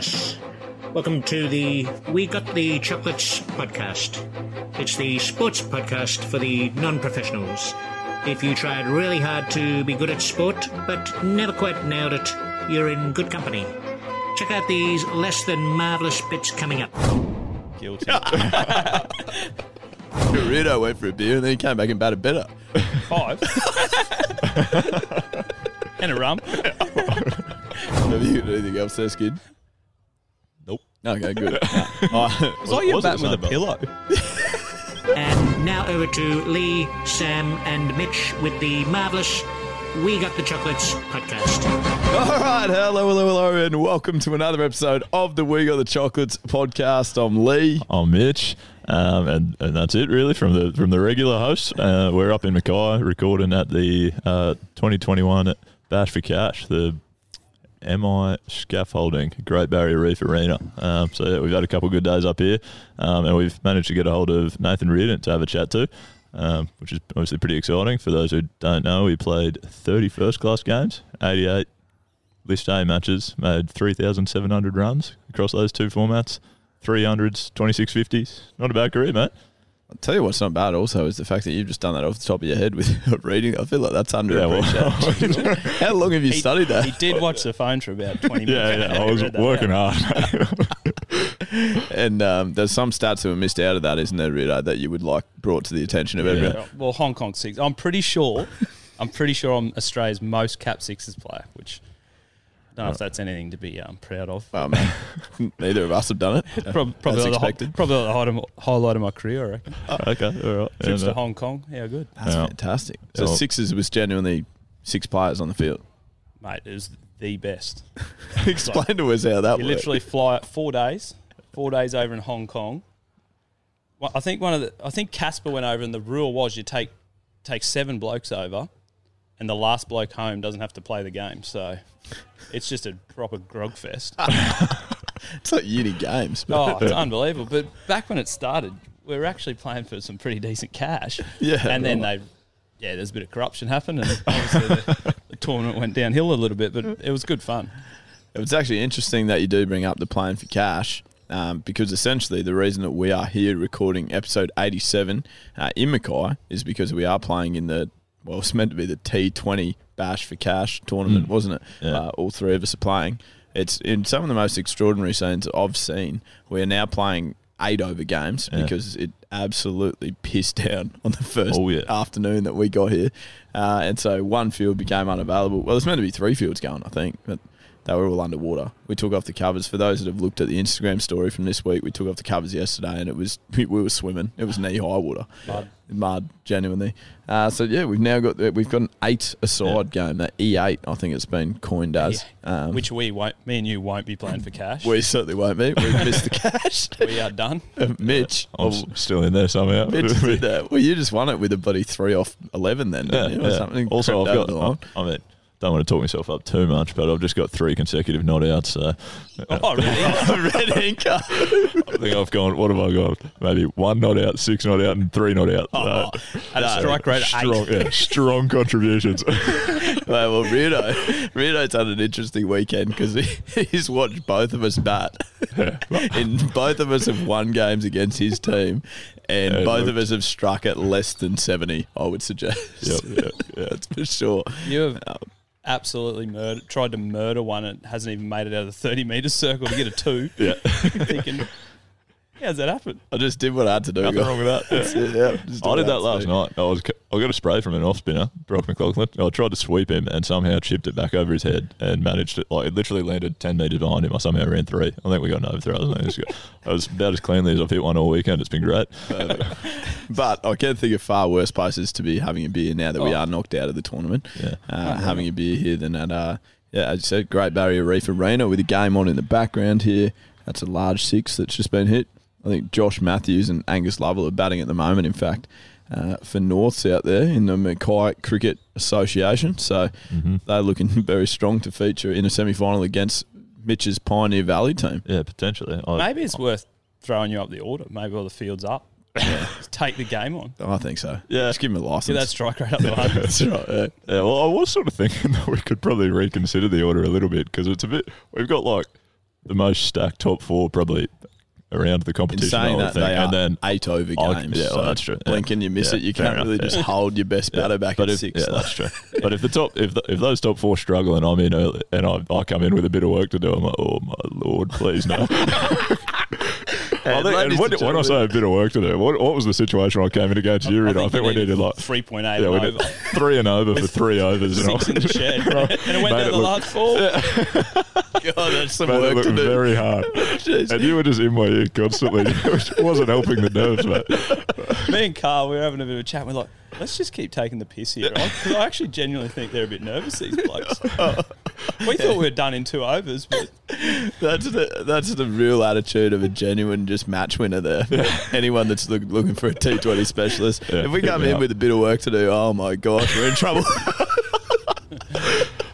Yes. Welcome to the We Got the Chocolates podcast. It's the sports podcast for the non professionals. If you tried really hard to be good at sport, but never quite nailed it, you're in good company. Check out these less than marvellous bits coming up. Guilty. Dorito went for a beer and then he came back and batted better. Five. and a rum. Have you got anything else there, Skid? Nope. Okay, good. Oh, It's like you're was it with a pillow. And now over to Lee, Sam, and Mitch with the marvellous We Got the Chocolates podcast. All right, hello, hello, hello, and welcome to another episode of the We Got the Chocolates podcast. I'm Lee. I'm Mitch, um, and, and that's it really from the from the regular host. Uh, we're up in Mackay recording at the uh, 2021 Bash for Cash, the MI scaffolding, Great Barrier Reef Arena. Um, so yeah, we've had a couple of good days up here, um, and we've managed to get a hold of Nathan Reardon to have a chat to. Um, which is obviously pretty exciting. For those who don't know, we played 30 first class games, 88 list A matches, made 3,700 runs across those two formats. 300s, 2650s. Not a bad career, mate. I'll tell you what's not bad also is the fact that you've just done that off the top of your head with reading. I feel like that's Yeah, underappreciated. well, How long have you studied that? He did watch the phone for about 20 minutes. yeah, yeah, I was working out. hard. And um, there's some stats that were missed out of that, isn't there, Rita, that you would like brought to the attention of everyone? Well, Hong Kong six. I'm pretty sure. I'm pretty sure I'm Australia's most cap sixes player, which I don't know if that's anything to be um, proud of. Oh, man. Neither of us have done it. Prob- probably as the, hi- expected. probably the highlight of, highlight of my career, I reckon. okay, all right. Trips And, to uh, Hong Kong, yeah, good, That's Yeah. fantastic. So Yeah. sixes was genuinely six players on the field. mate. It was the best. Explain to us how that You worked. literally fly four days, four days over in Hong Kong. Well, I think one of the, I think Casper went over, and the rule was you take take seven blokes over, and the last bloke home doesn't have to play the game. So it's just a proper grog fest. It's like uni games. but- oh, it's unbelievable. But back when it started, we were actually playing for some pretty decent cash. Yeah, and then right. they, yeah, there's a bit of corruption happened, and obviously the, the tournament went downhill a little bit, but it was good fun. It's actually interesting that you do bring up the playing for cash. Um, because essentially the reason that we are here recording episode 87 uh, in Mackay is because we are playing in the well it's meant to be the T20 Bash for Cash tournament wasn't it Yeah. uh, all three of us are playing it's in some of the most extraordinary scenes I've seen we are now playing eight over games Yeah. because it absolutely pissed down on the first Oh, yeah. afternoon that we got here uh, and so one field became unavailable well it's meant to be three fields going I think but they were all underwater. We took off the covers. For those that have looked at the Instagram story from this week, we took off the covers yesterday, and it was we were swimming. It was knee high water, Mud. mud, genuinely. Uh, so yeah, we've now got we've got an eight aside game. That E eight, I think it's been coined as. Um, Which we won't, me and you won't be playing for cash. we certainly won't be. We've missed the cash. we are done. Mitch, I'm oh, still in there somehow. Mitch did that. Well, you just won it with a bloody three off eleven, then, Yeah, didn't you? Or yeah. something. Also, crept I've over got. the line. I don't want to talk myself up too much, but I've just got three consecutive not outs. So Oh, really? red anchor. I think I've gone. What have I got? Maybe one not out, six not out, and three not out. Oh, So, at a strike rate strong, eight. yeah, strong contributions. Right, well, Rito, Rito's had an interesting weekend because he, he's watched both of us bat. and both of us have won games against his team, and Yeah, both look. of us have struck at less than 70, I would suggest. Yep, yeah, yeah. That's for sure. You have um, absolutely tried to murder one and hasn't even made it out of the 30 metre circle to get a two. yeah. thinking, How's that happen? I just did what I had to do. Nothing guys. wrong with that. That's it, yeah, just I did that last do. night. I was I got a spray from an off spinner, Brock McLaughlin. I tried to sweep him and somehow chipped it back over his head and managed it. Like it literally landed ten meters behind him. I somehow ran three. I think we got an overthrow. I think was. I was about as cleanly as I've hit one all weekend. It's been great. But I can't think of far worse places to be having a beer now that we Oh. are knocked out of the tournament. Yeah. Uh, having a beer here than at, uh, yeah, as you said, Great Barrier Reef Arena with a game on in the background here. That's a large six that's just been hit. I think Josh Matthews and Angus Lovell are batting at the moment, in fact, uh, for Norths out there in the Mackay Cricket Association. So Mm-hmm. they're looking very strong to feature in a semi final against Mitch's Pioneer Valley team. Yeah, potentially. I, Maybe it's worth throwing you up the order. Maybe all the field's up. Just take the game on. I think so. Yeah. Just give him a license. Get license. that strike rate up to 100. That's right. yeah. Yeah, well, I was sort of thinking that we could probably reconsider the order a little bit because it's a bit. We've got like the most stacked top four probably around the competition. I saying that, they are and then eight over games. yeah, well, so that's true. Yeah. Blink and you miss Yeah, it. You can't enough, really yeah. just hold your best batter back but at if, six. Yeah, like- that's true. but if the top, if the, if those top four struggle and I'm in early, and I, I come in with a bit of work to do, I'm like, oh my lord, please no. And when, and when I say a bit of work to do, what, what was the situation I came in against you? I, I think, we needed like 3.8 yeah, we did three and over for three overs. and Six in the shed. and it went Made down it the look- last ball. God, that's some Made it work to do. very hard. And you were just in my ear constantly. it wasn't helping the nerves, mate. Me and Carl, we were having a bit of a chat. We're like, let's just keep taking the piss here, right? I actually genuinely think they're a bit nervous, these blokes. Oh. We thought we were done in two overs, but That's the that's the real attitude of a genuine just match winner. There, anyone that's look, looking for a T Twenty specialist. Yeah, if we come in up. with a bit of work to do, oh my gosh, we're in trouble.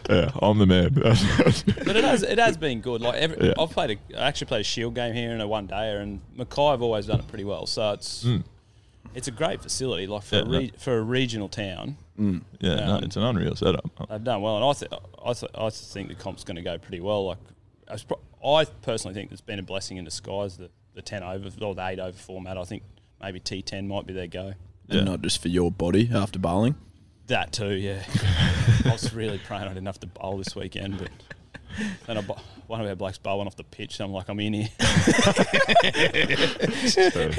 Yeah, I'm the man. but it has it has been good. Like every, Yeah. I've played a, I actually played a shield game here in a one dayer, and Mackay have always done it pretty well. So it's hmm. It's a great facility. Like for Yeah, a no. for a regional town, yeah, no, Um, it's an unreal setup. they've done well, and I th- I, th- I think the comp's going to go pretty well. Like I, pro- I personally think it's been a blessing in disguise the the ten over or the eight over format. I think maybe T ten might be their go. Yeah. and not just for your body after bowling. That too, yeah. I was really praying I didn't have to bowl this weekend, but then I, bo- one of our blokes bowling off the pitch, so I'm like, I'm in here.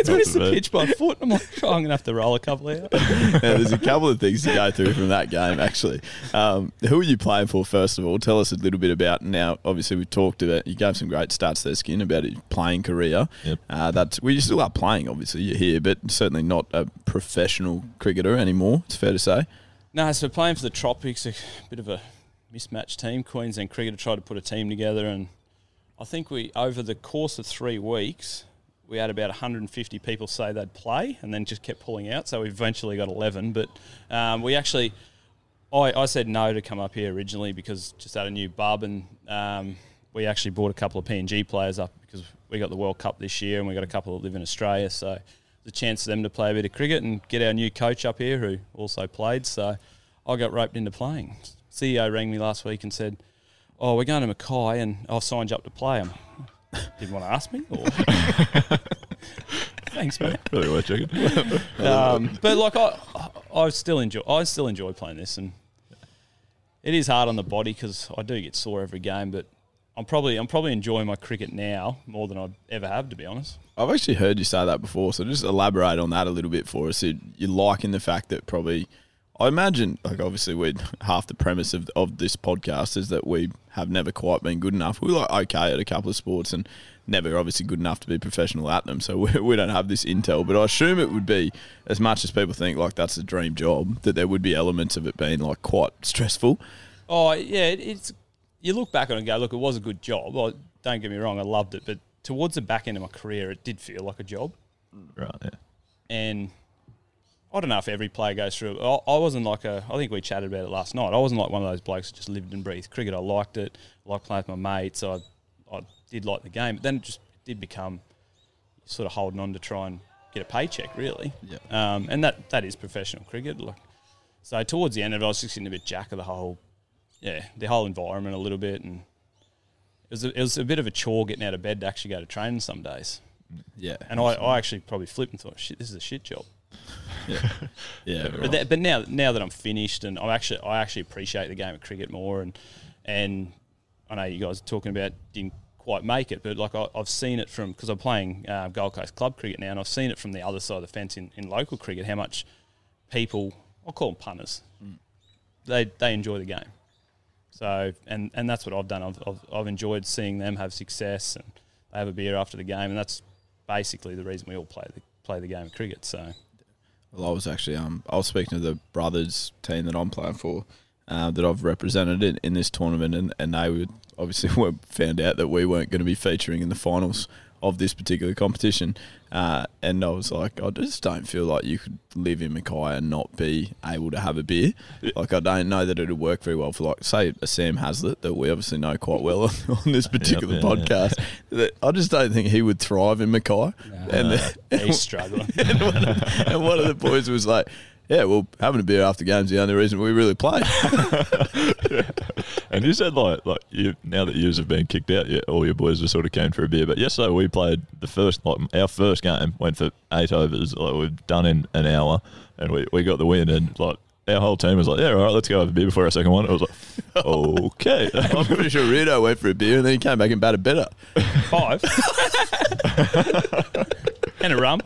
It's missed the pitch by a foot. I'm like, oh, I'm going to have to roll a couple out. Now, there's a couple of things to go through from that game, actually. Um, who are you playing for, first of all? Tell us a little bit about. Now, obviously, we've talked about. You gave some great stats there, Skin, about your playing career. Yep. Uh, that's well, you still are playing. Obviously, you're here, but certainly not a professional cricketer anymore. It's fair to say. No, so playing for the Tropics, a bit of a mismatched team. Queensland Cricketer tried to put a team together, and I think we, over the course of three weeks, we had about 150 people say they'd play, and then just kept pulling out. So we eventually got 11. But um, we actually, I, I said no to come up here originally because just had a new bub, and um, we actually brought a couple of PNG players up because we got the World Cup this year, and we got a couple that live in Australia. So the chance for them to play a bit of cricket and get our new coach up here who also played. So I got roped into playing. CEO rang me last week and said, "Oh, we're going to Mackay, and I'll sign you up to play." I'm, didn't want to ask me. Or Thanks, mate. Really worth checking. Um, but like I, I still enjoy. I still enjoy playing this, and it is hard on the body because I do get sore every game. But I'm probably I'm probably enjoying my cricket now more than I ever have, to be honest. I've actually heard you say that before, so just elaborate on that a little bit for us. You- You're liking the fact that probably, I imagine, like obviously, we half the premise of, of this podcast is that we have never quite been good enough. We're like okay at a couple of sports and never obviously good enough to be professional at them. So we, we don't have this intel, but I assume it would be as much as people think like that's a dream job that there would be elements of it being like quite stressful. Oh yeah, it's you look back on it and go, look, it was a good job. I, don't get me wrong, I loved it, but towards the back end of my career, it did feel like a job. right, yeah. and I don't know if every player goes through. it. I, I wasn't like a. I think we chatted about it last night. I wasn't like one of those blokes that just lived and breathed cricket. I liked it. I liked playing with my mates. I, I did like the game, but then it just did become sort of holding on to try and get a paycheck, really. Yeah. Um, and that that is professional cricket. Like, so towards the end of it, I was just getting a bit jack of the whole, yeah, the whole environment a little bit, and it was a, it was a bit of a chore getting out of bed to actually go to training some days. Yeah, And I, I actually probably flipped and thought, shit, this is a shit job. Yeah, yeah. But, that, but now, now that I'm finished, and I actually, I actually appreciate the game of cricket more, and and I know you guys are talking about didn't quite make it. But like I, I've seen it from because I'm playing uh, Gold Coast club cricket now, and I've seen it from the other side of the fence in, in local cricket how much people I'll call them punters. They they enjoy the game. So and and that's what I've done. I've, I've I've enjoyed seeing them have success and they have a beer after the game, and that's basically the reason we all play the play the game of cricket. So Well, I was actually um I was speaking to the brothers team that I'm playing for, uh, that I've represented in, in this tournament, and, and they would obviously found out that we weren't going to be featuring in the finals of this particular competition, uh, and I was like, I just don't feel like you could live in Mackay and not be able to have a beer. Like I don't know that it would work very well for like say a Sam Heazlett that we obviously know quite well on, on this particular yeah, podcast. That I just don't think he would thrive in Mackay. and he's struggling. and, one of, and one of the boys was like, "Yeah, well, having a beer after games is the only reason we really play." And you said like like you now that yous have been kicked out, yeah, all your boys were sort of came for a beer. But yesterday we played the first like our first game went for eight overs. Like we've done in an hour, and we, we got the win. And like our whole team was like, yeah, all right, let's go have a beer before our second one. I was like, okay. I'm pretty sure Rito went for a beer and then he came back and batted better. Five. and a rum.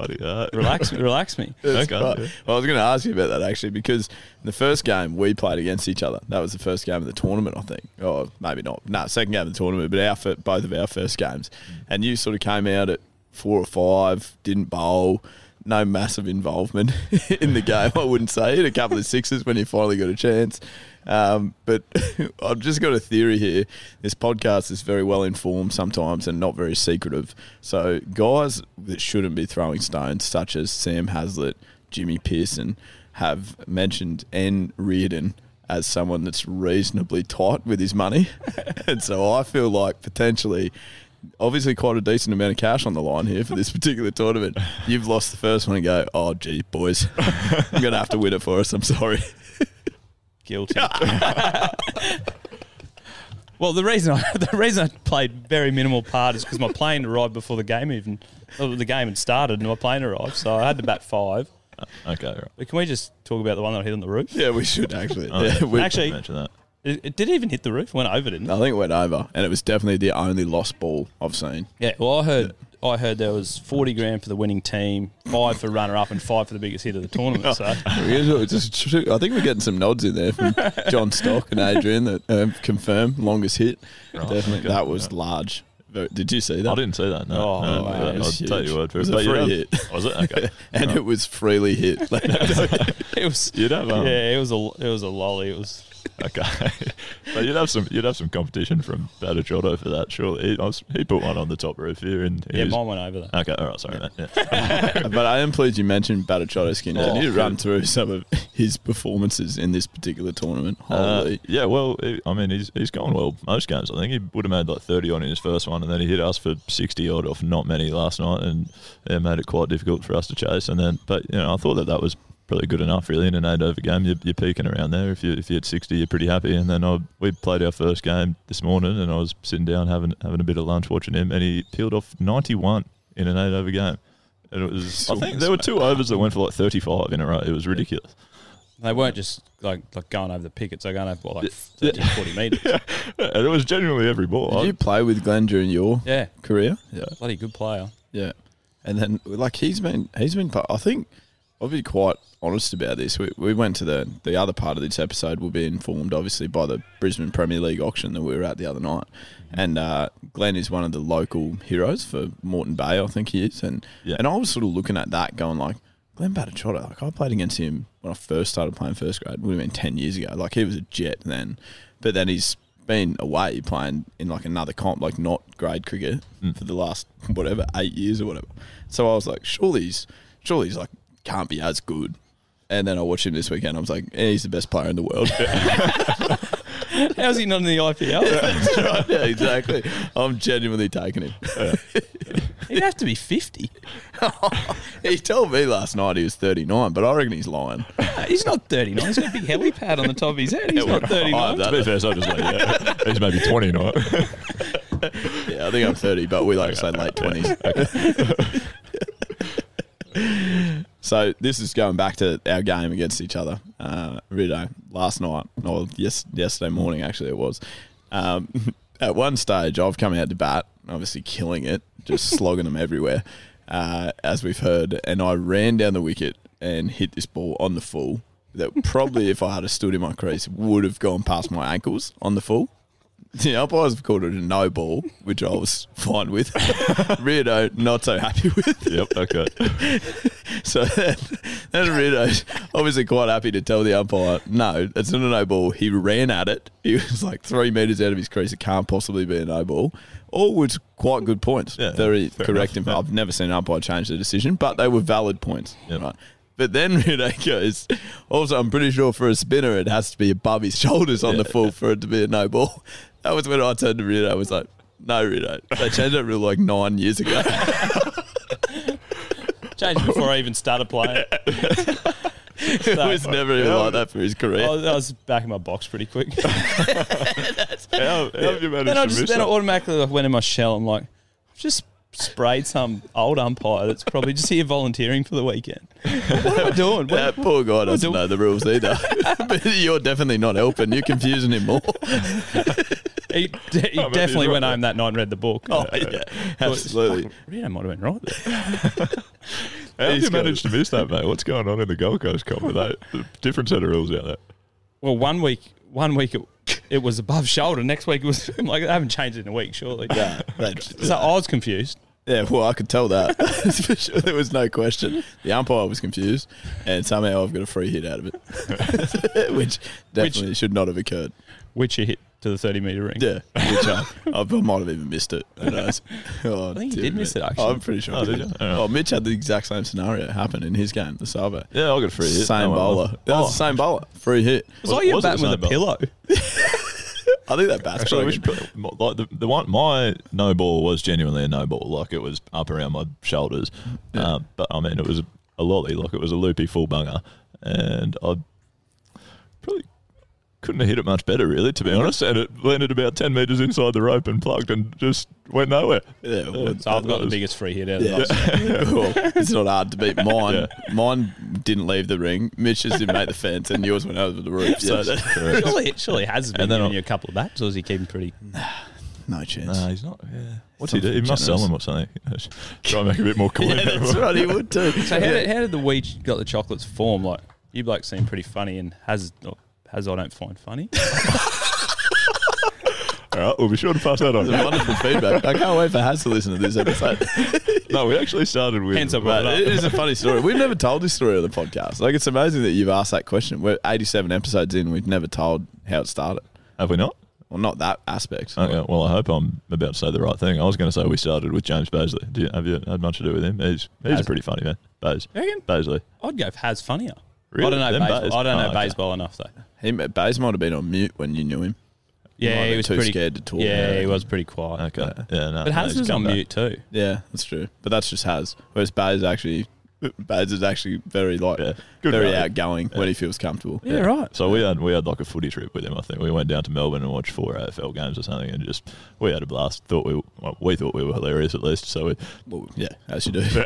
Righty, uh, Relax me, relax me. That's Okay, right. Well, I was going to ask you about that actually because the first game we played against each other. That was the first game of the tournament, I think. Or maybe not. No, second game of the tournament, but our fir- both of our first games. And you sort of came out at four or five, didn't bowl, no massive involvement in the game, I wouldn't say. Hit a couple of sixes when you finally got a chance. Um, but I've just got a theory here. This podcast is very well informed sometimes and not very secretive. So, guys that shouldn't be throwing stones, such as Sam Heazlett, Jimmy Peirson, have mentioned N. Reardon as someone that's reasonably tight with his money. and so I feel like potentially. Obviously, quite a decent amount of cash on the line here for this particular tournament. You've lost the first one and go, oh, gee, boys, I'm going to have to win it for us. I'm sorry. Guilty. well, the reason I the reason I played very minimal part is because my plane arrived before the game even uh, the game had started and my plane arrived, so I had to bat five. Uh, okay, right. But can we just talk about the one that hit on the roof? Yeah, we should actually. Oh, yeah, we, Actually- mention that. It, it did even hit the roof. Went over, didn't it? I think it went over, and it was definitely the only lost ball I've seen. Yeah. Well, I heard I heard there was forty grand for the winning team, five for runner up, and five for the biggest hit of the tournament. So Just- I think we're getting some nods in there from John Stock and Adrian that um, confirm longest hit. Definitely, okay, that was large. Did you see that? I didn't see that. No, Oh, no, man, I'll it was take huge. your word for It was it. a But you'd free have- hit. Was it okay? and it was freely hit. Like, it was. You'd have, um, yeah, it was a it was a lolly. It was. Okay, but you'd have some you'd have some competition from Batticciotto for that. Surely he, was, he put one on the top roof here, and he Yeah, was- mine went over there. Okay, all right, sorry, mate. Yeah. but I am pleased you mentioned Batticciotto Skin. Can Oh, you run through some of his performances in this particular tournament? Uh, yeah, well, he- I mean, he's he's gone well most games. I think he would have made like thirty on in his first one, and then he hit us for sixty odd off not many last night, and yeah, made it quite difficult for us to chase. And then, but you know, I thought that that was probably good enough, really, in an eight over game. You're, you're peaking around there. If you if you hit sixty, you're pretty happy. And then I, we played our first game this morning, and I was sitting down having having a bit of lunch watching him, and he peeled off ninety one in an eight over game. And it was, I think there were two overs that went for like 35 in a row. It was ridiculous. They weren't just like like going over the pickets. They're going over what, like Yeah. 30, 40 metres. And it was genuinely every ball. Did I- you play with Glenn during your Yeah, career? Yeah. bloody good player. Yeah, and then like he's been he's been. I think I'll be quite honest about this. We, we went to the the other part of this episode. We'll be informed obviously by the Brisbane Premier League auction that we were at the other night, and uh, Glenn is one of the local heroes for Moreton Bay. I think he is, and Yeah. and I was sort of looking at that, going like. Glenn Batticciotto, like I played against him when I first started playing first grade, It would have been ten years ago. Like he was a jet then, but then he's been away playing in like another comp, like not grade cricket for the last whatever eight years or whatever. So I was like, surely he's surely he's like can't be as good. And then I watched him this weekend. I was like, eh, he's the best player in the world. How's he not in the IPL? That's right. Yeah, exactly. I'm genuinely taking him. He'd have to be 50. he told me last night he was 39, but I reckon he's lying. He's not 39. He's got a big helipad on the top of his head. He's not 39. to be fair, so just like, yeah, he's maybe 20 now. Yeah, I think I'm 30, but we like to say late 20s. So this is going back to our game against each other. Uh, Rido last night, or yes, yesterday morning actually it was. Um, at one stage, I've come out to bat, obviously killing it, just slogging them everywhere, uh, as we've heard, and I ran down the wicket and hit this ball on the full. That probably, if I had stood in my crease, would have gone past my ankles on the full. The umpires have called it a no ball, which I was fine with. Rito, not so happy with. Yep. Okay. So then, then obviously quite happy to tell the umpire, no, it's not a no ball. He ran at it. He was like three metres out of his crease. It can't possibly be a no ball. All was quite good points. Yeah, Very correct. enough. I've never seen an umpire change the decision, but they were valid points. Yep. Right. But then Rito goes, also, I'm pretty sure for a spinner, it has to be above his shoulders on the full for it to be a no ball. That was when I turned to Rito. I was like, no, Rito. They changed that rule like nine years ago. Changed before I even started playing. it was never even like that for his career. I was, I was back in my box pretty quick. How, how have you managed then I to just miss then I that? automatically like went in my shell. I'm like, I've just sprayed some old umpire that's probably just here volunteering for the weekend. What am I doing? What- That poor guy doesn't know the rules either. but you're definitely not helping. You're confusing him more. He de- he Oh, definitely went right home that night and read the book. Oh, uh, yeah, absolutely. Rito might have been right there. How have you got managed to miss that, mate? What's going on in the Gold Coast Cup with that? Different set of rules out there. Well, one week, one week it, it was above shoulder. Next week it was like I haven't changed it in a week, surely. Yeah, So I was confused. yeah, well, I could tell that. Sure, there was no question. The umpire was confused, and somehow I've got a free hit out of it, which definitely should not have occurred. Which he hit to the 30 metre ring. Yeah, which I, I might have even missed it. Who knows? Oh, I think you dear did miss me. it, actually. I'm pretty sure. Oh, I did you? Oh. Oh, Mitch had the exact same scenario happen in his game, the Sabo. Yeah, I got a free hit. Same No one bowler. won. That was Oh, the same bowler. Free hit. Was like you were Was it the with a same ball? pillow. I think that bat's Actually, we should put, like the, the one my no ball was genuinely a no ball. Like it was up around my shoulders, um, but I mean it was a, a lolly. Like it was a loopy full bunger, and I probably couldn't have hit it much better, really, to be honest. And it landed about ten meters inside the rope and plugged and just went nowhere. Yeah, well, So I've got the biggest free hit out of Yeah. those. well, it's not hard to beat mine. Yeah. Mine didn't leave the ring. Mitch's didn't make the fence, and yours went over the roof. So Yes, that. Surely, surely has been And then giving you a couple of bats, or is he keeping pretty? no chance. No, he's not. Yeah. What's he do? He must sell them or something. Try and make a bit more coin. yeah, that's right. He would too. So how, did, how did the wheat got the chocolates form? Like you bloke seem pretty funny, and has or has I don't find funny. All right, we'll be sure to pass that on. It's wonderful feedback. I can't wait for Haz to listen to this episode. no, we actually started with. Hands up, But right it is a funny story. We've never told this story on the podcast. Like it's amazing that you've asked that question. We're 87 episodes in. We've never told how it started. Have we not? Well, not that aspect. Okay, well, I hope I'm about to say the right thing. I was going to say we started with James Bazley. Do you, have you had much to do with him? He's he's Has- a pretty funny man. Baz. You reckon? I'd go for has funnier. Really? I don't know. Then Baseball. Bays? I don't know Oh, okay. baseball enough though. He, Bays might have been on mute when you knew him. Yeah, have he was too pretty scared to talk. Yeah, Yeah. he was pretty quiet. Okay. Yeah, no. But no, Has he's was on back. mute too. Yeah, that's true. But that's just Has. Whereas Bays actually, Bays is actually very like Yeah. Good very guy. outgoing when he feels comfortable. Yeah, right. So we had we had like a footy trip with him. I think we went down to Melbourne and watched four AFL games or something, and just we had a blast. Thought we well, we thought we were hilarious at least. So we Well, yeah, as you do.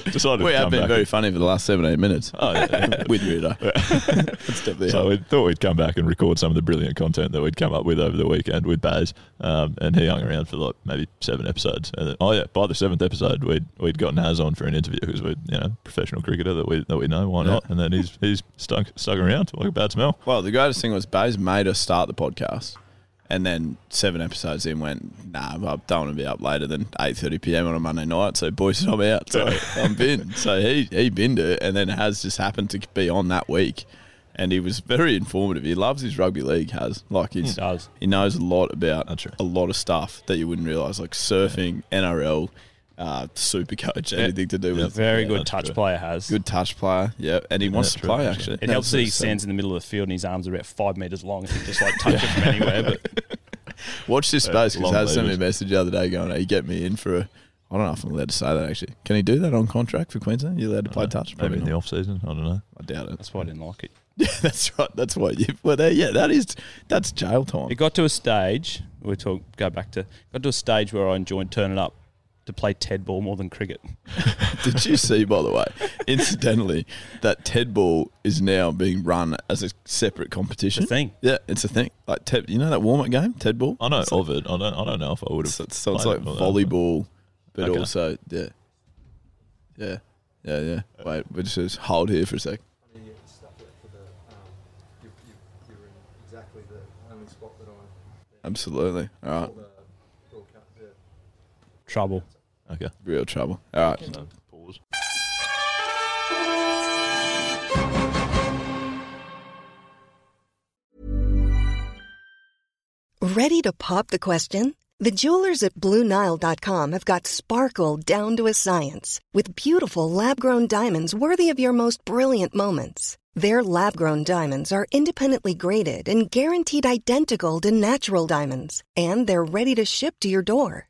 decided we to have come been back. very funny for the last seven, eight minutes. Oh, yeah, yeah. With Rita. That's So we thought we'd come back and record some of the brilliant content that we'd come up with over the weekend with Baz, um, and he hung around for like maybe seven episodes. And then, oh yeah, by the seventh episode, we'd we'd gotten Haz on for an interview because we're you know professional cricketer that we that we know why not. And then he's he's stuck stuck around like a bad smell. Well, the greatest thing was Bays made us start the podcast, and then seven episodes in went, nah, I don't want to be up later than eight thirty PM on a Monday night. So boys, I'm out. So I'm binned. So he he binned it, and then has just happened to be on that week, and he was very informative. He loves his rugby league. Has like he's He does. he knows a lot about That's a lot of stuff that you wouldn't realize, like surfing, NRL, uh, super coach, anything to do with it. Very Yeah, good touch true. player has. good touch player. Yeah, and he wants to true, play that's actually. It helps that he stands in the middle of the field and his arms are about five meters long. He can just like touch it from anywhere. But Watch this space because long Has sent me a message the other day going, "Hey, get me in for a." I don't know if I'm allowed to say that actually. Can he do that on contract for Queensland? You allowed to play touch? Maybe Probably in the off season. I don't know. I doubt it. that's why I didn't like it. Yeah, that's right. That's why you. Well, there, yeah, that is that's jail time. It got to a stage. We talk. Go back to got to a stage where I enjoyed turning up to play Ted ball more than cricket. Did you see, by the way, incidentally, that Ted ball is now being run as a separate competition? It's a thing. Yeah, it's a thing. Like Ted, you know that warm up game, Ted ball. I know It's of it. I don't. I don't know if I would have. So, so it's like volleyball, but Okay. also yeah, yeah, yeah, yeah. Wait, we just, just hold here for a sec. I need to get the stuff out for the. Um, you, you, you're in exactly the only spot that I. Absolutely. All right, For the broadcast. The, Trouble. Okay. real trouble. All right. So, pause. Ready to pop the question? The jewelers at BlueNile.com have got sparkle down to a science with beautiful lab grown diamonds worthy of your most brilliant moments. Their lab grown diamonds are independently graded and guaranteed identical to natural diamonds, and they're ready to ship to your door.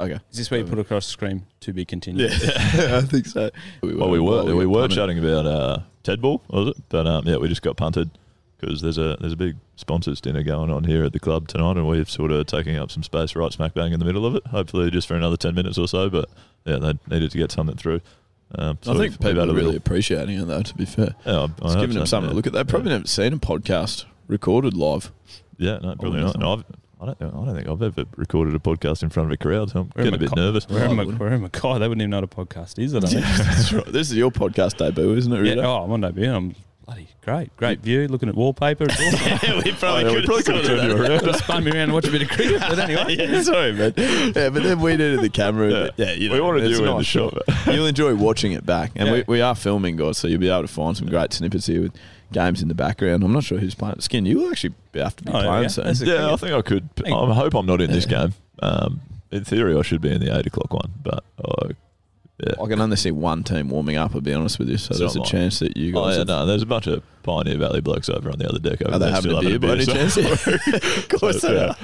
Okay. Is this where you put across the screen to be continued? Yeah, I think so. Well, we were we got were punted. chatting about uh, Ted Ball, was it? But um, yeah, we just got punted because there's a there's a big sponsors dinner going on here at the club tonight, and we're sort of taking up some space right smack bang in the middle of it. Hopefully, just for another ten minutes or so. But yeah, they needed to get something through. Um, so I think we've- we've people are really little- appreciating it, though. To be fair, Yeah, I- I it's hope giving them so, something yeah. to look at. They've probably never seen a podcast recorded live. Yeah, no, probably wouldn't not. No, I've, I don't. I don't think I've ever recorded a podcast in front of a crowd. So I'm We're getting a bit Mackay- nervous. We're in, Oh, Mac- would- we're in Mackay. They wouldn't even know what a podcast is. I don't think. That's right. This is your podcast debut, isn't it? yeah, oh, I'm on debut. I'm bloody great. Great view. Looking at wallpaper. It's awesome. we probably Oh, yeah, we probably could have turned you around. Just spun me around and watch a bit of cricket. But anyway. yeah, sorry, man. Yeah, but then we needed the camera. Yeah. Yeah, you know, We wanted it's you a in the nice shot. You'll enjoy watching it back, and Yeah. we, we are filming, guys, so you'll be able to find some great snippets here with games in the background. I'm not sure who's playing. Skin, you will actually have to be Oh, playing yeah. soon. Yeah, I think I could. I hope I'm not in this game. Um, in theory, I should be in the eight o'clock one, but uh, yeah. I can only see one team warming up. I'll be honest with you. So It's there's a not chance that you guys. Oh, guys yeah, have- no, there's a bunch of Pioneer Valley blokes over on the other deck. Over are they there having still a beer by any chance? of course so, they yeah.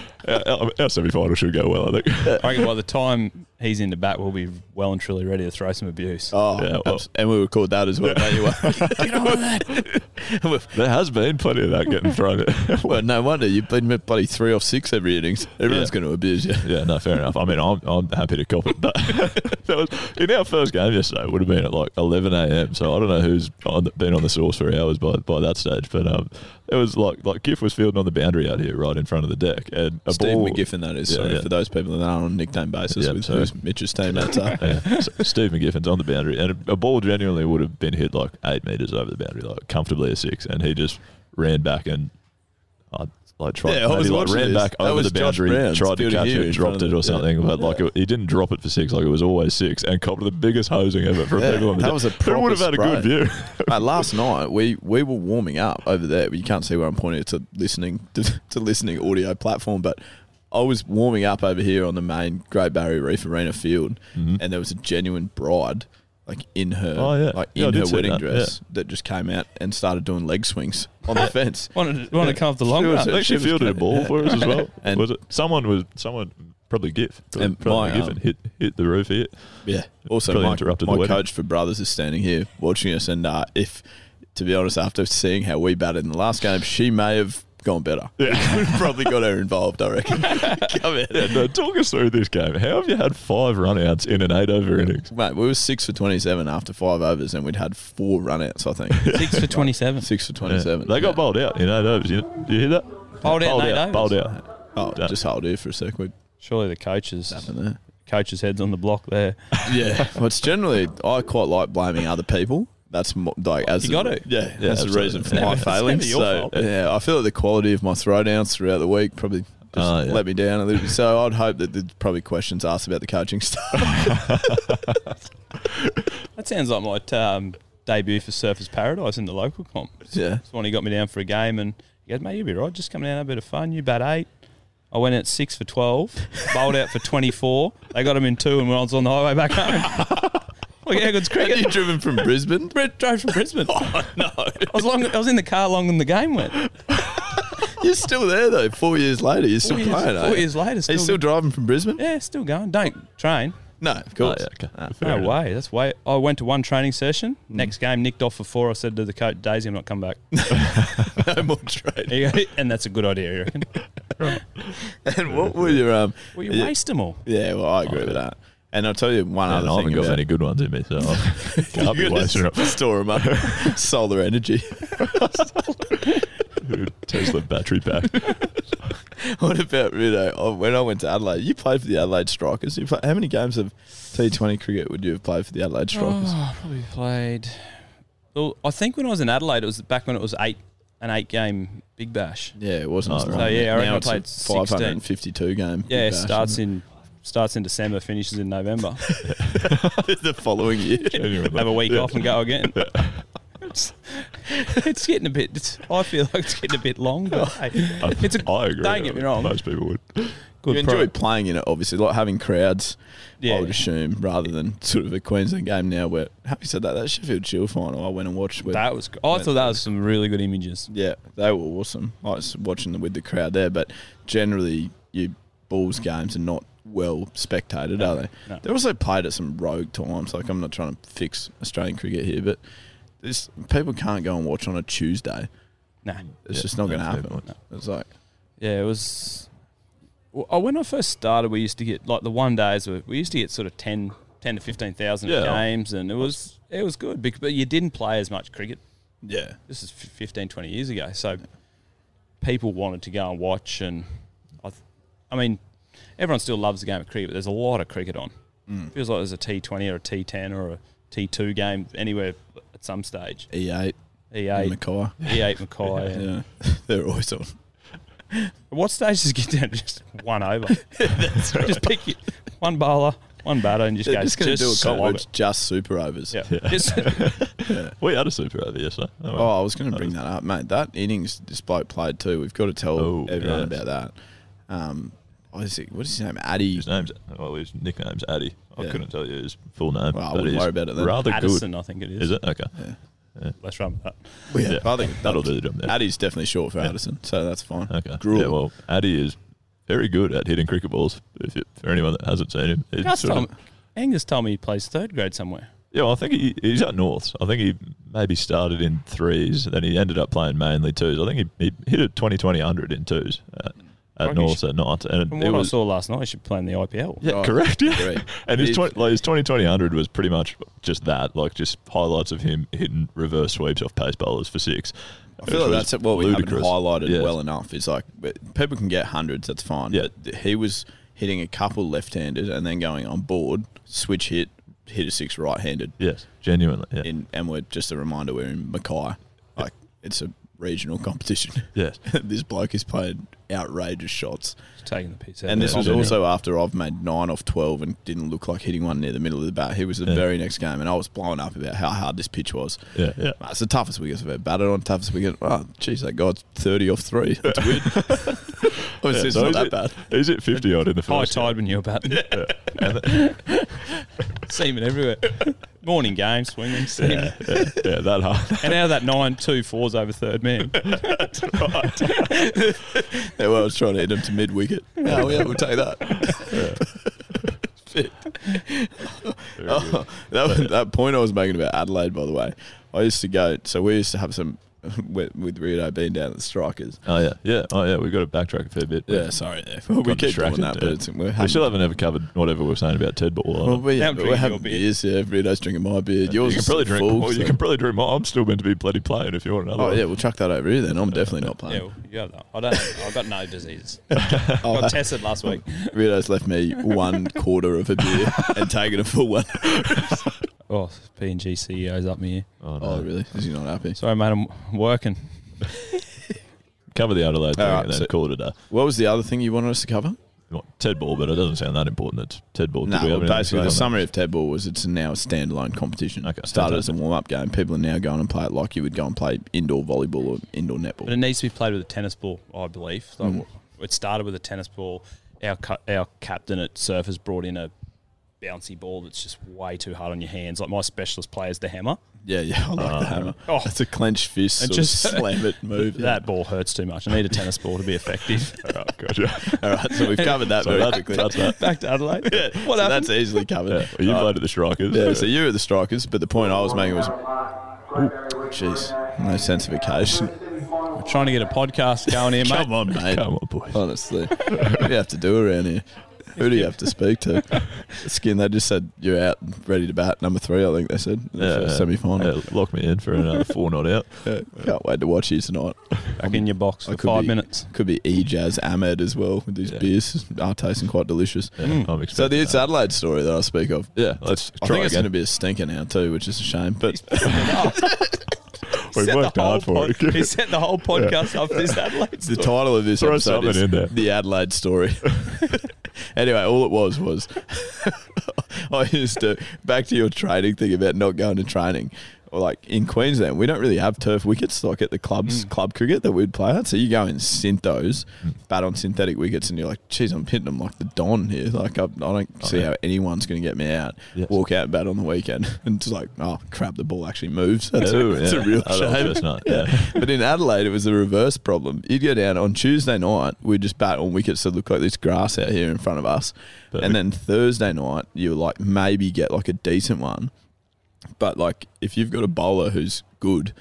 are. Our, our semi final should go well, I think. I reckon by the time he's in the bat, we'll be well and truly ready to throw some abuse. Oh, Yeah, well- and we record that as well. don't you? Get on with that. there has been plenty of that getting thrown. well, no wonder you've been bloody three off six every innings. Everyone's Yeah. going to abuse you. yeah, no, fair enough. I mean, I'm, I'm happy to cop it, but that was in our first game yesterday. It would have been at like 11 a.m. So I don't know who's on, been on the source for hours by by that stage, but um, it was like like Giff was fielding on the boundary out here, right in front of the deck, and a Steve ball. McGiffin, that is. Yeah, sorry yeah. for those people that aren't on a nickname basis Yeah, with sorry. who's Mitch's teammates are. Yeah. So Steve McGiffin's on the boundary, and a, a ball genuinely would have been hit like eight meters over the boundary, like comfortably a six, and he just ran back and uh, like tried, Yeah, I was like ran this. back That over the boundary, tried to catch it, dropped it or something, yeah. but like it, he didn't drop it for six, like it was always six, and copped the biggest hosing ever from Yeah, people on the that was a Who would have had a good view? Mate, last night we, we were warming up over there. But you can't see where I'm pointing. It's a listening to, to listening audio platform, but I was warming up over here on the main Great Barrier Reef Arena field, Mhm. and there was a genuine bride, like in her, Oh, yeah. like in did her wedding that, dress, that just came out and started doing leg swings on the fence. Want to, want to come off the long She was- run? I she fielded a ball Yeah. for us as well. And- was it someone was someone probably Giff And probably my, Giffen um, hit hit the roof here. Yeah. Also, Probably my, interrupted the my wedding. coach for brothers is standing here watching us, and uh, if, to be honest, after seeing how we batted in the last game, she may have gone better. Yeah. We've probably got her involved. I reckon. Come in. Yeah, no, talk us through this game. How have you had five runouts in an eight over innings? Mate, we were six for twenty-seven after five overs, and we'd had four runouts. I think Six for 27. six for Yeah. twenty-seven. They got Yeah. bowled out in eight overs. You, do you hear that? Bowled out in eight overs? Bowled out. Oh, Yeah. just hold here for a sec. We're Surely the coaches, tapping there. coaches' heads on the block there. Yeah, well, it's generally I quite like blaming other people, that's mo- like as You the- gotta. yeah, Yeah, that's the absolutely. reason for It's my never- it's never your So fault. yeah, I feel like the quality of my throwdowns throughout the week probably just Oh, yeah. let me down a little bit. So I'd hope that there's probably questions asked about the coaching stuff. That sounds like my um, debut for Surfers Paradise in the local comp. yeah, It's when he got me down for a game and he goes, mate, you'll be right. Just come down, have a bit of fun. You bat eight. I went at six for 12, bowled out for 24. They got him in two and I was on the highway back home. Look how good's Have you driven from Brisbane? Brett drove from Brisbane. Oh, no. I was, long, I was in the car longer than the game went. You're still there though. Four years later, you're still Four years, playing. eh? four years later, Are still, you still driving from Brisbane? yeah, still going. Don't train. No, of Oh, course. yeah, okay. No way. That's way. I went to one training session. Next game, nicked off for four. I said to the coach, Daisy, I'm not coming back. no more. He go, and that's a good idea, you reckon? And what were your um? Well, you yeah, waste them all. yeah, well, I agree with that. And I'll tell you one And other I haven't got about many good ones in me, so I can't be You're gonna wasting them. Store them up. Solar energy. Tesla battery pack. what about Rido? Oh, when I went to Adelaide, you played for the Adelaide Strikers. You play, how many games of T20 cricket would you have played for the Adelaide oh, Strikers? Oh, probably played. Well, I think when I was in Adelaide, it was back when it was eight an eight game Big Bash. Yeah, it wasn't. Oh, as right. long. So, yeah, I reckon now I it's a played 16. 552 game. Yeah, it Big Bash, starts isn't in starts in December, finishes in November. the following year. Genuinely. Have a week Yeah. off and go again. It's, it's getting a bit. It's, I feel like it's getting a bit long, but hey, it's a. I agree. Don't get me wrong. Most people would. Good you pro- enjoy playing in it, obviously, like having crowds. Yeah. I would assume, rather than sort of a Queensland game now. Where having said that, that Sheffield Shield final, I went and watched. With, That was. I thought that was some really good images. Yeah, they were awesome. I was watching them with the crowd there, but generally, your Bulls games are not well spectated, are they? no. They're also played at some rogue times. Like I'm not trying to fix Australian cricket here, but this people can't go and watch on a Tuesday. Nah. It's Yeah, just not going to happen. fair. It's like Yeah, it was. Well, uh, when I first started, we used to get like the one days. were- We used to get sort of 10, 10 to fifteen thousand Yeah. games, and it was it was good. bec- But you didn't play as much cricket. yeah, This is f- 15, 20 years ago. So people wanted to go and watch, and I, th- I mean, everyone still loves the game of cricket, but there's a lot of cricket on. Mm. Feels like there's a T Twenty or a T Ten or a T Two game anywhere at some stage. E8, E8, Mackay. E8 Mackay. and- Yeah, they're always on. At what stage does it get down to just one over? Just pick it, one bowler, one batter, and just They're go. just going to do a slog couple it. of just super overs. Yeah. Just, We had a super over yesterday. Oh, Oh, I was going to bring that up, mate. That innings this bloke played too. We've got to tell Oh, everyone yes. about that. Um, what is it? What is his name? Addy. His name's well, his nickname's Addy. I Yeah. couldn't tell you his full name. Well, I but wouldn't he's worry about it then. Rather Addison, I think it good. is. Is it okay? Yeah. Let's run with that. Yeah, I think that'll do the job. There. Addy's definitely short for Addison, so that's fine. Okay. Gruel. Yeah, well, Addy is very good at hitting cricket balls. If you, for anyone that hasn't seen him, It's Gus sort of- told me, Angus told me he plays third grade somewhere. yeah, well, I think he, he's at Norths. I think he maybe started in threes, then he ended up playing mainly twos. I think he, he hit a 20 20 100 in twos at, at Crikey. Norths at night. And From it what was, I saw last night, he should play in the IPL. Yeah, Oh, correct. Yeah. great. and his It- 20, like his 20 20 100 was pretty much just that, like just highlights of him hitting reverse sweeps off pace bowlers for six. I feel like that's what we haven't highlighted Yes. well enough. Is like but people can get hundreds, that's fine. Yeah. But he was hitting a couple left-handed and then going on board, switch hit, hit a six right-handed. Yes, genuinely. Yeah. In, and we're just a reminder we're in Mackay. Like it's a regional competition. yes. this bloke has played outrageous shots. Just taking the piss out. And of this it. was genuine. also after I've made nine off twelve and didn't look like hitting one near the middle of the bat. He was the Yeah. very next game, and I was blowing up about how hard this pitch was. Yeah, yeah. Mate, It's the toughest wickets I've ever batted on. Toughest wicket. Oh, jeez, that guy's thirty off three. That's weird. Obviously, Yeah, it's so not that at- bad. He's at 50 odd in the high first. tide when you're batting. Semen everywhere. Morning game, swinging. Yeah, yeah, yeah, that hard. And out of that nine, two fours over third man. Yeah, well, I was trying to hit him to mid wicket. Oh, yeah, we'll take that. Very. Oh, that, was, that point I was making about Adelaide, by the way, I used to go. So we used to have some with, with Rio being down at the Strikers. Oh yeah, yeah, oh yeah. We've got to backtrack a fair bit. Yeah, sorry, yeah. we Got keep doing that, but yeah. it's, we're we still haven't ever covered whatever we're saying about Ted Ball. Well, we, Now yeah, I'm we're drinking having your beer. beers. Yeah, Rio's drinking my beer. Yours you can probably drink. full, well, you can probably drink more. I'm still meant to be bloody playing if you want another. Oh one. yeah, we'll chuck that over here then. I'm definitely not yeah, playing. well, you have that. I don't. I've got no diseases. Oh, I got tested last week. Rio's left me one quarter of a beer and taken a full one. Oh, PNG CEO's up me here. Oh, no. Oh, really? Is he not happy? Sorry, mate, I'm working. Cover the Adelaide thing All right, and then so- call it a day. What was the other thing you wanted us to cover? You Ted Ball, but it doesn't sound that important. It's Ted Ball. Did No, we have well, anything to basically say the on that? summary of Ted Ball was it's now a standalone competition. Okay, Started as a fantastic. warm up game. People are now going and play it like you would go and play indoor volleyball or indoor netball. But it needs to be played with a tennis ball, I believe. So Mm. It started with a tennis ball. Our cu- our captain at Surfers brought in a bouncy ball that's just way too hard on your hands. Like my specialist play is the hammer. Yeah, yeah, I like the um, hammer. Oh. It's a clenched fist, And just- slam it move. That ball hurts too much. I need a tennis ball to be effective. All right, gotcha. All right, so we've covered that So very that's- quickly. that. Back to Adelaide. Yeah, What so happened? that's easily covered. Yeah, well, you Right. played at the Strikers. Yeah, so you were the strikers, but the point I was making was, jeez, no sense of occasion. We're trying to get a podcast going here, mate. Come on, mate. Come on, boys. Honestly, what do you have to do around here? Who do you have to speak to? Skin, they just said you're out, ready to bat. Number three, I think they said. in the Yeah, first semi-final. Yeah, lock me in for another four not out. Yeah, Can't wait to watch you tonight. Back in your box I for could five be- minutes. Could be Ejaz Ahmed as well with these Yeah. beers. Are tasting quite delicious. Yeah, Mm. I'm So the it's that. Adelaide story that I speak of. Yeah, let's I try think it's going to be a stinker now too, which is a shame. But We've worked hard for pod- it. He set the whole podcast up for this Adelaide the title of this Throw episode is in there. the Adelaide story. anyway, all it was was I used to back to your training thing about not going to training. Like in Queensland, we don't really have turf wickets like at the clubs, mm. club cricket that we'd play at. So you go and synth those, mm. bat on synthetic wickets, and you're like, geez, I'm hitting them like the Don here. Like I, I don't oh, see yeah. how anyone's going to get me out. Yes. Walk out and bat on the weekend, and it's like, oh crap, the ball actually moves. That's, Ooh, a, yeah. a real Oh, shame. chestnut, yeah. But in Adelaide, it was the reverse problem. You'd go down on Tuesday night, we'd just bat on wickets that look like this grass out here in front of us. Perfect. And then Thursday night, you like maybe get like a decent one. But like if you've got a bowler who's good,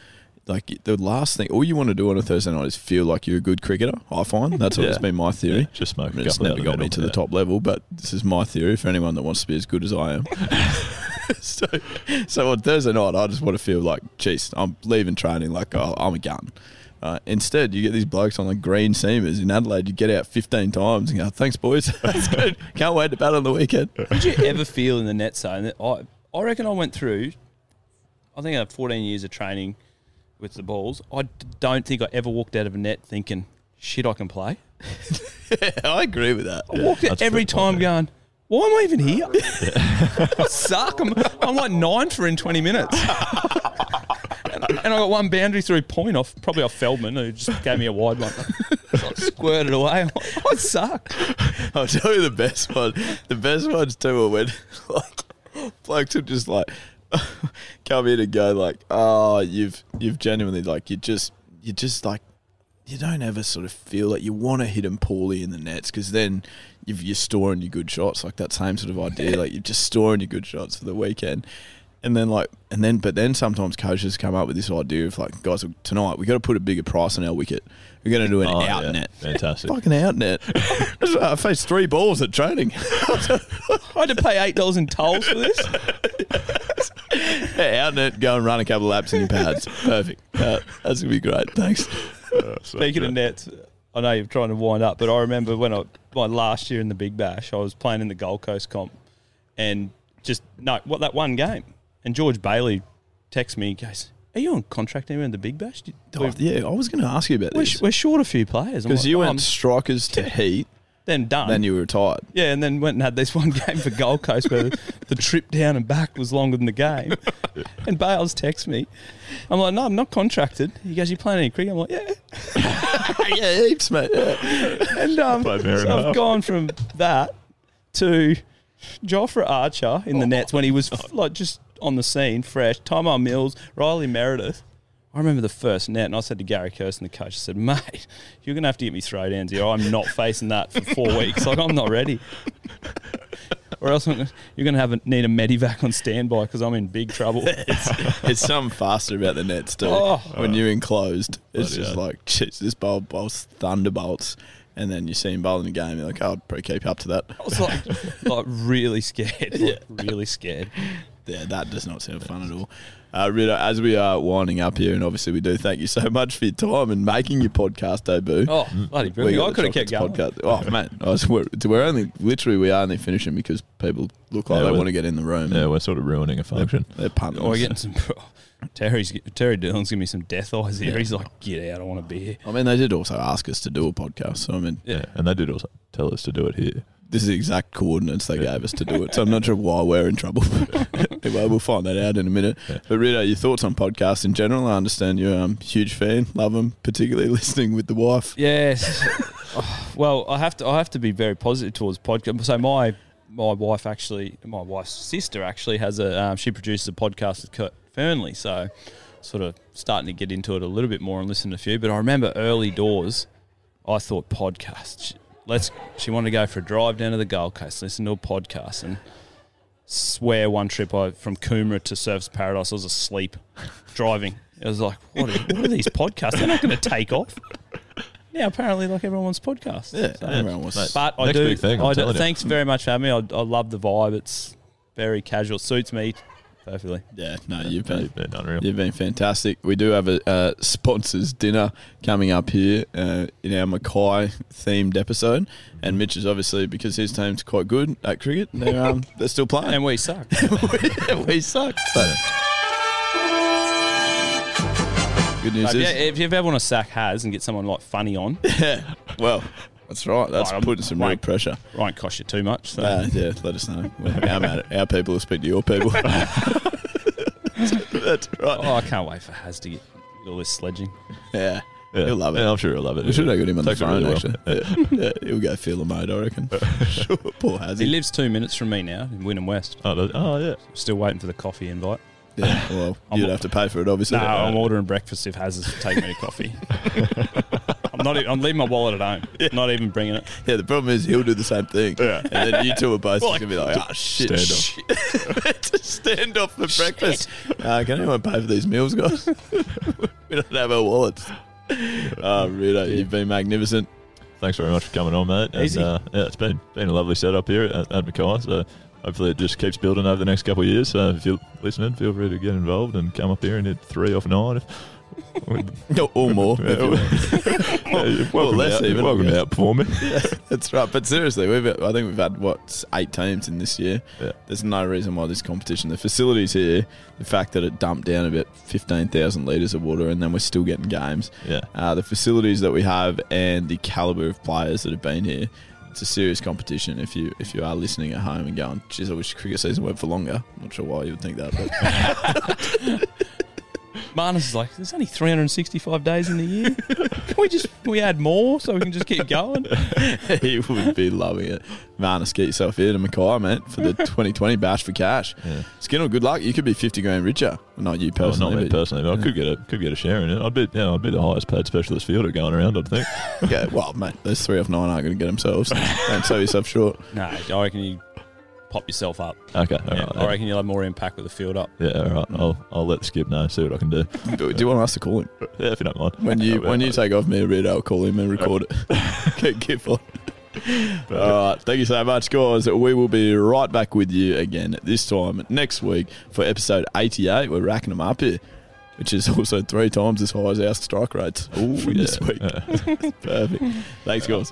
like the last thing, all you want to do on a Thursday night is feel like you're a good cricketer. I find that's always Yeah. been my theory. Yeah, just smoke I mean, it's never got the me middle, to the yeah. top level, but this is my theory for anyone that wants to be as good as I am. so, so on Thursday night, I just want to feel like, geez, I'm leaving training like oh, I'm a gun. Uh, instead, you get these blokes on the green seamers in Adelaide. You get out 15 times and go, thanks, boys. That's good. Can't wait to bat on the weekend. Did you ever feel in the net zone that I, I reckon I went through, I think I had 14 years of training with the balls. I don't think I ever walked out of a net thinking, shit, I can play. I agree with that. I walked out every fair point, time going, why am I even here? I suck. I'm, I'm like nine for in 20 minutes. and, and I got one boundary through point off, probably off Feldman, who just gave me a wide one. Just like squirted away. I'm I suck. I'll tell you the best one. The best ones too are when like blokes would just like come in and go like, "Oh, you've you've genuinely like you just you just like you don't ever sort of feel like you want to hit them poorly in the nets because then you've, you're storing your good shots, like that same sort of idea. like you're just storing your good shots for the weekend." And then like, and then, but then sometimes coaches come up with this idea of like, guys, tonight we got to put a bigger price on our wicket. We're going to do an Oh, out yeah. net. Fantastic. Fucking out net. I faced three balls at training. I had to pay $8 in tolls for this. Yeah, out net, go and run a couple of laps in your pads. Perfect. Uh, that's gonna be great. Thanks. Speaking of nets, I know you're trying to wind up, but I remember when I my last year in the Big Bash, I was playing in the Gold Coast comp, and just no, what that one game, and George Bailey texts me, he goes, "Are you on contract anywhere in the Big Bash? Did- Oh, yeah, I was going to ask you about We're, this sh- we're short a few players." I'm because like, you "Oh, went I'm strikers to heat, then done. then you were retired. yeah, and then went and had this one game for Gold Coast where the trip down and back was longer than the game. And Bales texts me. I'm like, no, I'm not contracted. He goes, you playing any cricket? I'm like, yeah. yeah, heaps, mate. Yeah. And um, Played fair so I've enough. gone from that to Jofra Archer in the nets when he was f- like just on the scene, fresh. Tymal Mills, Riley Meredith. I remember the first net, and I said to Gary Kirsten, the coach, I said, "Mate, you're going to have to get me throwdowns here. I'm not facing that for four weeks. Like I'm not ready." Or else I'm, gonna- you're going to have a, need a medivac on standby because I'm in big trouble. It's something faster about the nets too. Oh. when you're enclosed, it's Bloody just hell. like, jeez, this bowl bowls thunderbolts, and then you see him bowling a game. You're like, oh, I'd probably keep up to that. I was like, like really scared, like, really scared. Yeah, that does not sound fun at all. Uh, Rita, as we are winding up here, and obviously we do thank you so much for your time and making your podcast debut. Oh, bloody We brilliant! I could have kept going. Podcast. Oh man, was, we're, we're only literally we are only finishing because people look like Yeah, they want to get in the room. Yeah, we're sort of ruining a function. They're punting. Oh, we're getting some. Terry's Terry Dillon's giving me some death eyes here. He's like, "Get out! I want to be here." I mean, they did also ask us to do a podcast. So I mean, Yeah, and they did also tell us to do it here. this is the exact coordinates they gave us to do it. So I'm not sure why we're in trouble. anyway, we'll find that out in a minute. Yeah. But Rita, your thoughts on podcasts in general? I understand you're a um, huge fan, love them, particularly listening with the wife. Yes. Oh, well, I have to. I have to be very positive towards podcast. So my my wife actually, my wife's sister actually has a. Um, she produces a podcast with Kurt Fearnley. So sort of starting to get into it a little bit more and listen to a few. But I remember early doors, I thought podcast. Let's. She wanted to go for a drive down to the Gold Coast, listen to a podcast, and swear one trip I from Coomera to Surfers Paradise, I was asleep driving. I was like, what are, what are these podcasts? They're not going to take off. Yeah, apparently, like everyone wants podcasts. Yeah, So- everyone was. Mate, but I do. big thing, I'm I do telling you. thanks very much for having me. I, I love the vibe. It's very casual. Suits me perfectly. Yeah, no, you've been They've been unreal. You've been fantastic. We do have a, uh sponsors dinner coming up here uh, in our Mackay themed episode, and Mitch is obviously because his team's quite good at cricket. They're um, they're still playing. And we suck. we suck. But good news if, you, is, if you ever want to sack Has and get someone like funny on, yeah, well, that's right. That's Right, I'm- putting some real pressure. won't cost you too much. So. Uh, yeah, let us know. Our, man- our people will speak to your people. that's right. oh, I can't wait for Has to get all this sledging. Yeah. Yeah. He'll love it. Yeah, I'm sure he'll love it. We should have got him on the Takes it phone, really well. actually. Yeah. yeah, he'll go feel the mode, I reckon. sure, poor has He he? lives two minutes from me now in Wynnum West. Oh, oh, yeah. Still waiting for the coffee invite. Yeah, well, you'd have to pay for it, obviously. No, I'm ordering breakfast if Has is taking me a coffee. I'm not. e- I'm leaving my wallet at home. Not even bringing it. Yeah, the problem is he'll do the same thing. Yeah. And then you two are both Well, just going to be like, oh, shit. stand shit. it's stand off for breakfast. Uh, can anyone pay for these meals, guys? we don't have our wallets. Oh, Rita, you've been magnificent. Thanks very much for coming on, mate. And, Easy. uh, yeah, it's been been a lovely setup here at, at Mackay. So hopefully it just keeps building over the next couple of years. So if you're listening, feel free to get involved and come up here and hit three off nine. No, or more. if you want. well, welcome less out, even, welcome guess. out for me. yeah, That's right. But seriously, we've I think we've had what eight teams in this year. Yeah. There's no reason why this competition. The facilities here, the fact that it dumped down about fifteen thousand liters of water, and then we're still getting games. Yeah. Uh, the facilities that we have and the caliber of players that have been here. It's a serious competition. If you if you are listening at home and going, "Geez, I wish cricket season went for longer." I'm not sure why you would think that, but Marnus is like, there's only 365 days in the year. Can we just can we add more so we can just keep going? he would be loving it. Marnus, get yourself here to Mackay, mate, for the 2020 bash for cash. Yeah. Skinner, good luck. You could be 50 grand richer. Not you personally. not me but- personally, but I could get a could get a share in it. I'd be yeah, I'd be the highest paid specialist fielder going around. I'd think. Okay, well, mate, those three off nine aren't going to get themselves. Don't sell yourself short. No, I reckon you pop yourself up. Okay, all Yeah, right. I reckon you'll have more impact with the field up. Yeah, all right. I'll I'll let Skip know. See what I can do. Do, do you want us to call him? Yeah, if you don't mind. When you when you take off me and Red, I'll call him and record it. Get gift on. All right, thank you so much, guys. We will be right back with you again this time next week for episode 88. We're racking them up here, which is also three times as high as our strike rates Ooh, this week. Perfect. Thanks, guys.